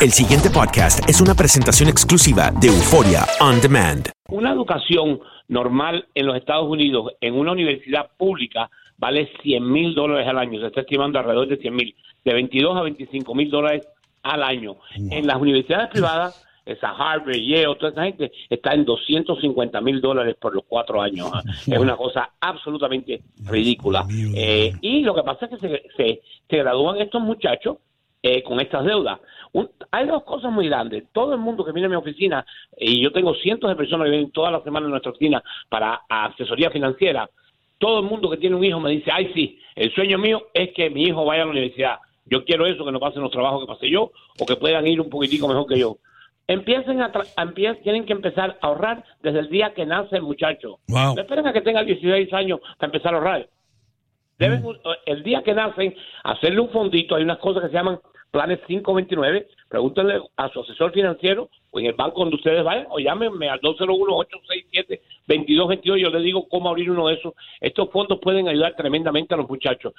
El siguiente podcast es una presentación exclusiva de Euforia On Demand. Una educación normal en los Estados Unidos en una universidad pública vale 100 mil dólares al año. Se está estimando alrededor de 100 mil, de 22 a 25 mil dólares al año. En las universidades privadas, esa Harvard, Yale, toda esa gente está en 250 mil dólares por los cuatro años. Es una cosa absolutamente ridícula. Eh, y lo que pasa es que se, se, se gradúan estos muchachos eh, con estas deudas. Un- hay dos cosas muy grandes. Todo el mundo que viene a mi oficina, y yo tengo cientos de personas que vienen todas las semanas a nuestra oficina para asesoría financiera, todo el mundo que tiene un hijo me dice, ay sí, el sueño mío es que mi hijo vaya a la universidad. Yo quiero eso, que no pasen los trabajos que pasé yo, o que puedan ir un poquitico mejor que yo. Empiecen a, tra- empie- tienen que empezar a ahorrar desde el día que nace el muchacho. Wow. No esperen a que tenga 16 años para empezar a ahorrar. Deben, el día que nacen, hacerle un fondito. Hay unas cosas que se llaman planes 529. Pregúntenle a su asesor financiero o en el banco donde ustedes vayan o llámenme al 201-867-2222. Yo les digo cómo abrir uno de esos. Estos fondos pueden ayudar tremendamente a los muchachos.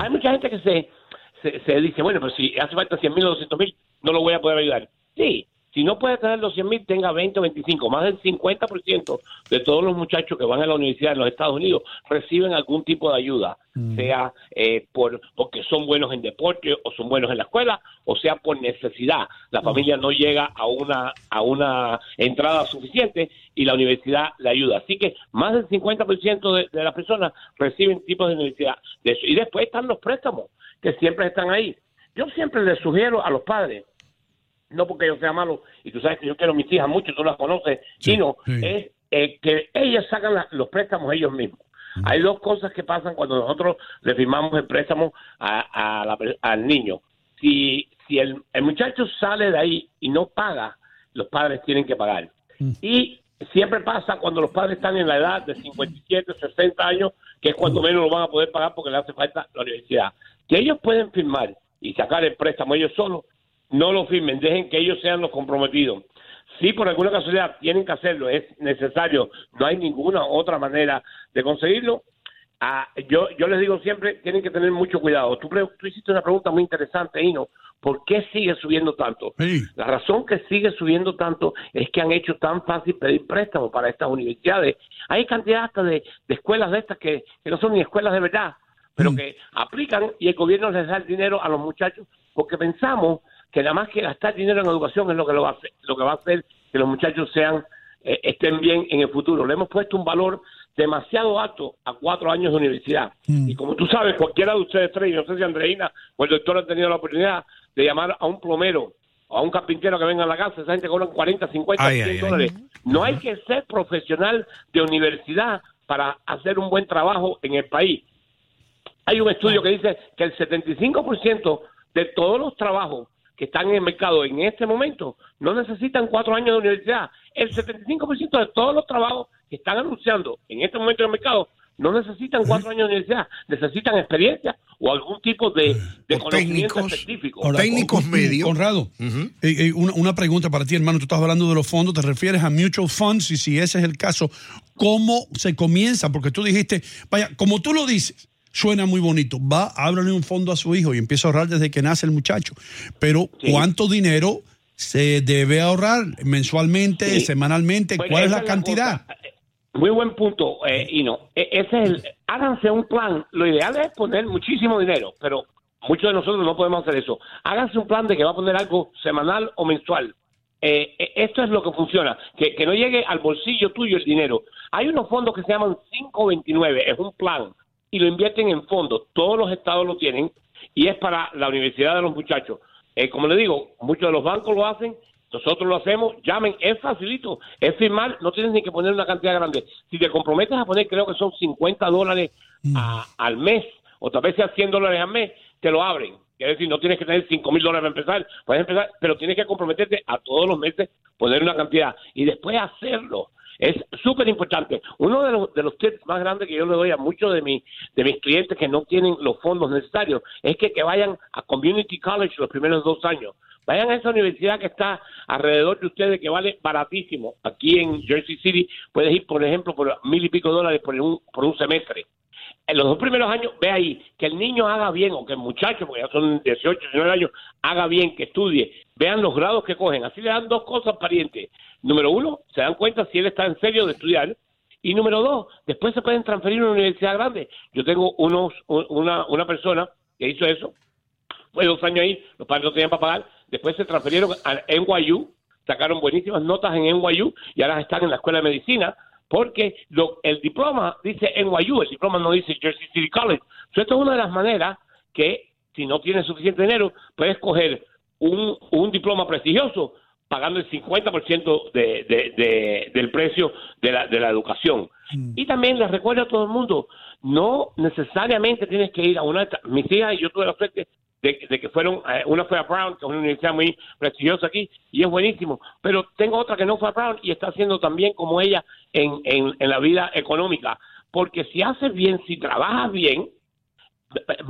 Hay mucha gente que se, se, se dice, bueno, pues si hace falta 100 mil o 200 mil, no lo voy a poder ayudar. Sí, si no puede tener los 100 mil, tenga 20 o 25. Más del 50% de todos los muchachos que van a la universidad en los Estados Unidos reciben algún tipo de ayuda, sea eh, por porque son buenos en deporte o son buenos en la escuela, o sea por necesidad. La familia no llega a una a una entrada suficiente y la universidad le ayuda. Así que más del 50% de, de las personas reciben tipos de universidad de eso. Y después están los préstamos, que siempre están ahí. Yo siempre les sugiero a los padres no porque yo sea malo, y tú sabes que yo quiero a mis hijas mucho, tú las conoces, sino es eh, que ellas sacan la- los préstamos ellos mismos. Hay dos cosas que pasan cuando nosotros le firmamos el préstamo a, a la al niño. Si, si el, el muchacho sale de ahí y no paga, los padres tienen que pagar. Y siempre pasa cuando los padres están en la edad de 57, 60 años, que es cuando menos lo van a poder pagar porque le hace falta la universidad. Que ellos pueden firmar y sacar el préstamo ellos solos, no lo firmen, dejen que ellos sean los comprometidos. Si por alguna casualidad tienen que hacerlo, es necesario, no hay ninguna otra manera de conseguirlo. Ah, yo, yo les digo siempre, tienen que tener mucho cuidado. Tú, tú hiciste una pregunta muy interesante, Ino. ¿Por qué sigue subiendo tanto? La razón que sigue subiendo tanto es que han hecho tan fácil pedir préstamos para estas universidades. Hay cantidad hasta de, de escuelas de estas que, que no son ni escuelas de verdad, pero que aplican y el gobierno les da el dinero a los muchachos porque pensamos que nada más que gastar dinero en educación es lo que lo va a hacer, lo que va a hacer que los muchachos sean eh, estén bien en el futuro. Le hemos puesto un valor demasiado alto a cuatro años de universidad. Y como tú sabes, cualquiera de ustedes tres, y no sé si Andreina o el doctor han tenido la oportunidad de llamar a un plomero o a un carpintero que venga a la casa, esa gente cobran 40, 50, Ay, 100 ay, ay. dólares. No hay que ser profesional de universidad para hacer un buen trabajo en el país. Hay un estudio que dice que el 75% de todos los trabajos que están en el mercado en este momento no necesitan cuatro años de universidad. El 75% de todos los trabajos que están anunciando en este momento en el mercado no necesitan cuatro años de universidad, necesitan experiencia o algún tipo de, de conocimiento técnicos. específico. Ahora, técnicos Con- medios. Conrado, eh, eh, una, una pregunta para ti, hermano. Tú estás hablando de los fondos, te refieres a mutual funds y si ese es el caso, ¿cómo se comienza? Porque tú dijiste, vaya, como tú lo dices, suena muy bonito. Va, ábrele un fondo a su hijo y empieza a ahorrar desde que nace el muchacho. Pero, Sí. ¿cuánto dinero se debe ahorrar mensualmente, Sí. semanalmente? Pues ¿Cuál es la cantidad? cosa. Muy buen punto, eh, Ino. E- Ese es el, háganse un plan. Lo ideal es poner muchísimo dinero, pero muchos de nosotros no podemos hacer eso. Háganse un plan de que va a poner algo semanal o mensual. Eh, eh, esto es lo que funciona, que, que no llegue al bolsillo tuyo el dinero. Hay unos fondos que se llaman 529, es un plan, y lo invierten en fondos. Todos los estados lo tienen y es para la universidad de los muchachos. Eh, como le digo, muchos de los bancos lo hacen, nosotros lo hacemos, llamen, es facilito, es firmar, no tienes ni que poner una cantidad grande. Si te comprometes a poner, creo que son 50 dólares a- al mes, o tal vez sea 100 dólares al mes, te lo abren. Quiere decir, no tienes que tener 5 mil dólares para empezar, puedes empezar, pero tienes que comprometerte a todos los meses poner una cantidad y después hacerlo. Es súper importante. Uno de los, de los tips más grandes que yo le doy a muchos de, mi, de mis clientes que no tienen los fondos necesarios es que, que vayan a Community College los primeros dos años. Vayan a esa universidad que está alrededor de ustedes, que vale baratísimo. Aquí en Jersey City puedes ir, por ejemplo, por mil y pico dólares por un, por un semestre. En los dos primeros años, ve ahí, que el niño haga bien, o que el muchacho, porque ya son 18, 19 años, haga bien, que estudie. Vean los grados que cogen. Así le dan dos cosas parientes. Número uno, se dan cuenta si él está en serio de estudiar. Y número dos, después se pueden transferir a una universidad grande. Yo tengo unos, un- una, una persona que hizo eso, fue dos años ahí, los padres no tenían para pagar, después se transfirieron a NYU, sacaron buenísimas notas en NYU y ahora están en la escuela de medicina, porque lo- el diploma dice NYU, el diploma no dice Jersey City College. Esto es una de las maneras que, si no tienes suficiente dinero, puedes coger un, un diploma prestigioso pagando el 50% de, de, de, del precio de la, de la educación. Y también les recuerdo a todo el mundo, no necesariamente tienes que ir a una... Mis hijas y yo tuve la suerte de, de que fueron, eh, una fue a Brown, que es una universidad muy prestigiosa aquí, y es buenísimo, pero tengo otra que no fue a Brown y está haciendo también como ella en, en, en la vida económica, porque si haces bien, si trabajas bien,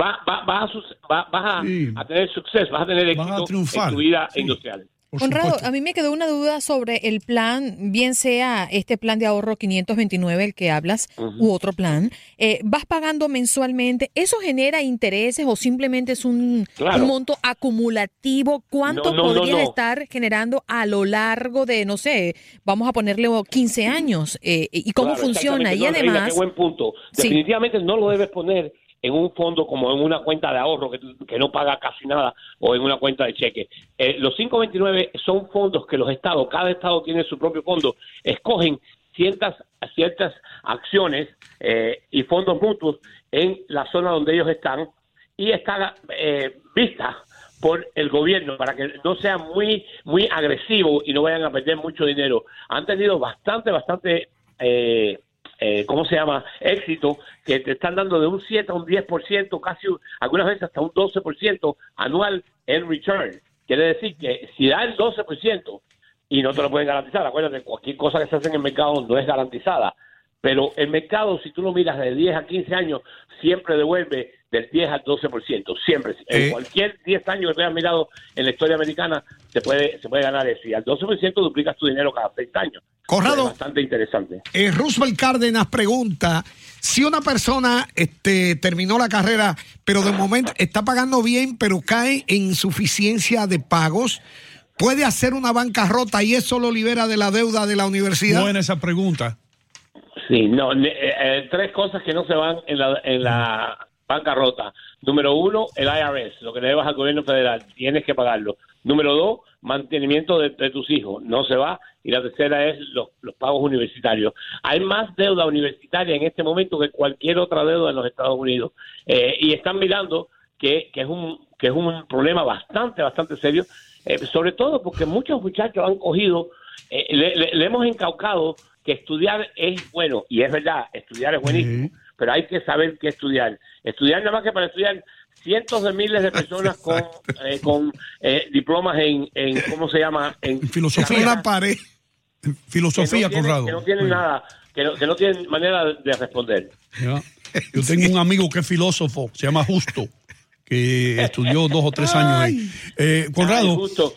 va, va, vas a, sus- va- vas a, Sí. a tener suceso, vas a tener a éxito en tu vida Sí. industrial. Conrado, supuesto. a mí me quedó una duda sobre el plan, bien sea este plan de ahorro 529, el que hablas, u otro plan. Eh, ¿Vas pagando mensualmente? ¿Eso genera intereses o simplemente es un, Claro. un monto acumulativo? ¿Cuánto No, no, no, podrías no. estar generando a lo largo de, no sé, vamos a ponerle 15 años? Eh, ¿Y cómo Claro, funciona? Y No, Reina, además... qué buen punto. Sí. Definitivamente no lo debes poner en un fondo como en una cuenta de ahorro que, que no paga casi nada o en una cuenta de cheque. Eh, los 529 son fondos que los estados, cada estado tiene su propio fondo, escogen ciertas ciertas acciones eh, y fondos mutuos en la zona donde ellos están y está eh, vista por el gobierno para que no sea muy muy agresivo y no vayan a perder mucho dinero. Han tenido bastante, bastante, eh, eh, ¿cómo se llama? Éxito, que te están dando de un 7 a un 10%, casi un- algunas veces hasta un 12% anual en return. Quiere decir que si da el 12% y no te lo pueden garantizar, acuérdate, cualquier cosa que se hace en el mercado no es garantizada. Pero el mercado, si tú lo miras de 10 a 15 años, siempre devuelve del 10 al 12%. Siempre. En Eh. cualquier 10 años que tú hayas mirado en la historia americana, se puede, se puede ganar eso. Y al 12% duplicas tu dinero cada 6 años. Conrado. Es bastante interesante. Eh, Roosevelt Cárdenas pregunta si una persona este, terminó la carrera, pero de momento está pagando bien, pero cae en insuficiencia de pagos, puede hacer una bancarrota y eso lo libera de la deuda de la universidad. Buena esa pregunta. Sí, no, eh, eh, tres cosas que no se van en la, en la bancarrota. Número uno, el IRS, lo que le debas al gobierno federal, tienes que pagarlo. Número dos, mantenimiento de, tus hijos, no se va. Y la tercera es los, pagos universitarios. Hay más deuda universitaria en este momento que cualquier otra deuda en los Estados Unidos. Eh, y están mirando que, que, es un, que es un problema bastante, bastante serio, eh, sobre todo porque muchos muchachos han cogido, eh, le, le- le hemos encaucado que estudiar es bueno, y es verdad, estudiar es buenísimo, pero hay que saber qué estudiar. Estudiar nada más que para estudiar cientos de miles de personas con, eh, con eh, diplomas en, en, ¿cómo se llama? En Filosofía. Una pared. Filosofía, que no tienen, Conrado. que no tienen nada, que no, que no tienen manera de responder. Ya. Yo tengo un amigo que es filósofo, se llama Justo, que estudió dos o tres años ahí. Eh, Conrado, Ay, justo.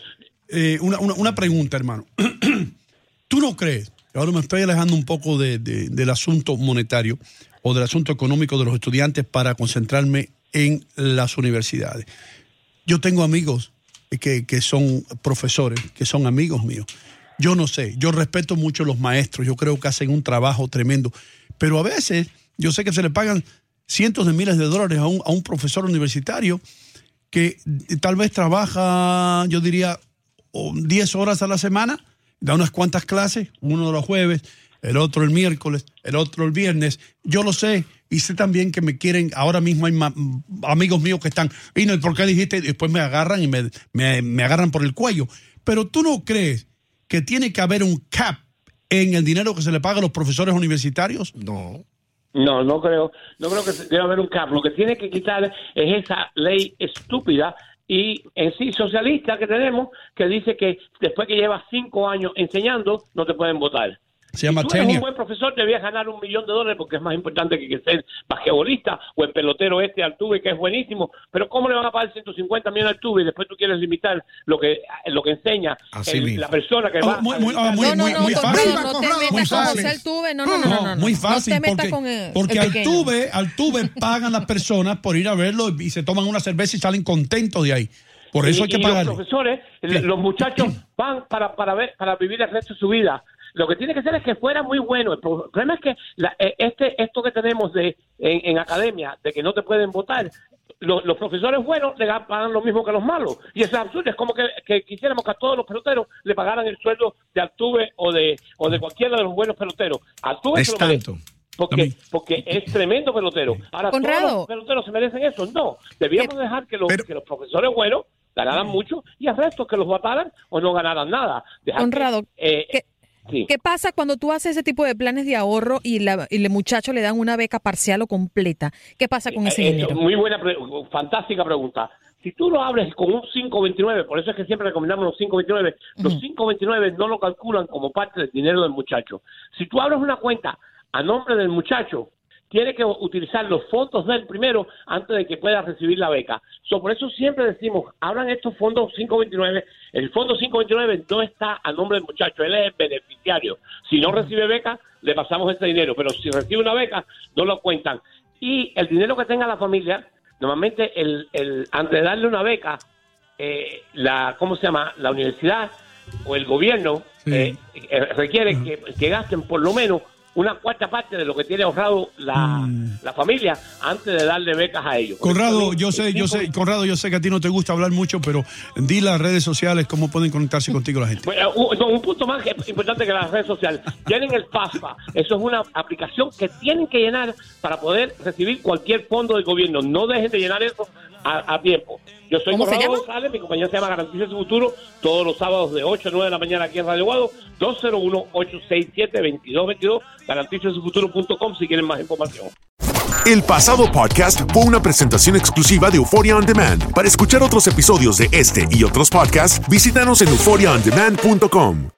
eh, una, una- una pregunta, hermano. ¿Tú no crees? Ahora me estoy alejando un poco de- de- del asunto monetario o del asunto económico de los estudiantes para concentrarme en las universidades. Yo tengo amigos que, que son profesores, que son amigos míos. Yo no sé, yo respeto mucho a los maestros, yo creo que hacen un trabajo tremendo, pero a veces yo sé que se le pagan cientos de miles de dólares a un, a un profesor universitario que tal vez trabaja, yo diría, o 10 horas a la semana, da unas cuantas clases, uno de los jueves, el otro el miércoles, el otro el viernes. Yo lo sé y sé también que me quieren, ahora mismo hay ma- amigos míos que están, y no, ¿y por qué dijiste? Después me agarran y me, me, me agarran por el cuello. Pero tú no crees que tiene que haber un cap en el dinero que se le paga a los profesores universitarios? No. No, no creo, no creo que debe haber un cap. Lo que tiene que quitar es esa ley estúpida y en sí socialista que tenemos que dice que después que llevas cinco años enseñando no te pueden votar. Se llama Tú eres un buen profesor, debías ganar un millón de dólares porque es más importante que, que ser basquetbolista o el pelotero este Altuve que es buenísimo. Pero ¿cómo le van a pagar 150 millones a Altuve y después tú quieres limitar lo que lo que enseña el- la persona que Ah, va muy- a muy- ah, muy- no, no, muy- no, muy fácil. no te Conrado, metas muy con fácil. José Altuve. No, no, no, no, no, no. muy fácil. No te metas porque, con el, porque el. Altuve, Altuve pagan las personas por ir a verlo y se toman una cerveza y salen contentos de ahí. Por eso y, hay que y pagarle. Los profesores, l- los muchachos van para, para ver, para vivir el resto de su vida. Lo que tiene que ser es que fuera muy bueno. El pro- problema es que la- eh, este, esto que tenemos de en, en academia, de que no te pueden votar, lo- los profesores buenos le ga- pagan lo mismo que los malos. Y eso es absurdo. Es como que, que quisiéramos que a todos los peloteros le pagaran el sueldo de Altuve o de, o de cualquiera de los buenos peloteros. Altuve Es tanto. Porque, porque es tremendo pelotero. Ahora, Conrado. ¿todos los peloteros se merecen eso? No. Debíamos dejar que los, Pero- que los profesores buenos ganaran mucho y al resto que los votaran o no ganaran nada. Dejar que, Conrado, eh, ¿qué- sí. ¿Qué pasa cuando tú haces ese tipo de planes de ahorro y, la, y el muchacho le dan una beca parcial o completa? ¿Qué pasa con ese Eh, dinero? Muy buena, fantástica pregunta. Si tú lo abres con un 529, por eso es que siempre recomendamos los 529, los 529 no lo calculan como parte del dinero del muchacho. Si tú abres una cuenta a nombre del muchacho, tiene que utilizar los fondos del primero antes de que pueda recibir la beca. So, por eso siempre decimos, abran estos fondos 529. El fondo 529 no está a nombre del muchacho, él es el beneficiario. Si no recibe beca, le pasamos ese dinero, pero si recibe una beca, no lo cuentan. Y el dinero que tenga la familia, normalmente el, el, antes de darle una beca, eh, la, ¿cómo se llama? La universidad o el gobierno Sí. eh, eh, requiere que, que gasten por lo menos una cuarta parte de lo que tiene ahorrado la, la familia antes de darle becas a ellos. Mm. Conrado, yo sé, yo sé, Conrado, yo sé que a ti no te gusta hablar mucho, pero di las redes sociales, cómo pueden conectarse contigo la gente. Bueno, un, un punto más que es importante que las redes sociales. Tienen el FAFA. Eso es una aplicación que tienen que llenar para poder recibir cualquier fondo del gobierno. No dejen de llenar eso a, a tiempo. Yo soy ¿Cómo se Conrado? González, mi compañía se llama Garantiza su Futuro, todos los sábados de 8 a 9 de la mañana aquí en Radio Guado, 201-867-2222, garantizasufuturo.com si quieren más información. El pasado podcast fue una presentación exclusiva de Euphoria On Demand. Para escuchar otros episodios de este y otros podcasts, visítanos en euphoriaondemand.com.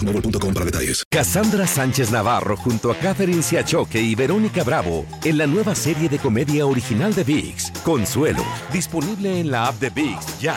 boostmobile.com para detalles. Cassandra Sánchez Navarro junto a Catherine Siachoque y Verónica Bravo en la nueva serie de comedia original de VIX, Consuelo, disponible en la app de VIX ya.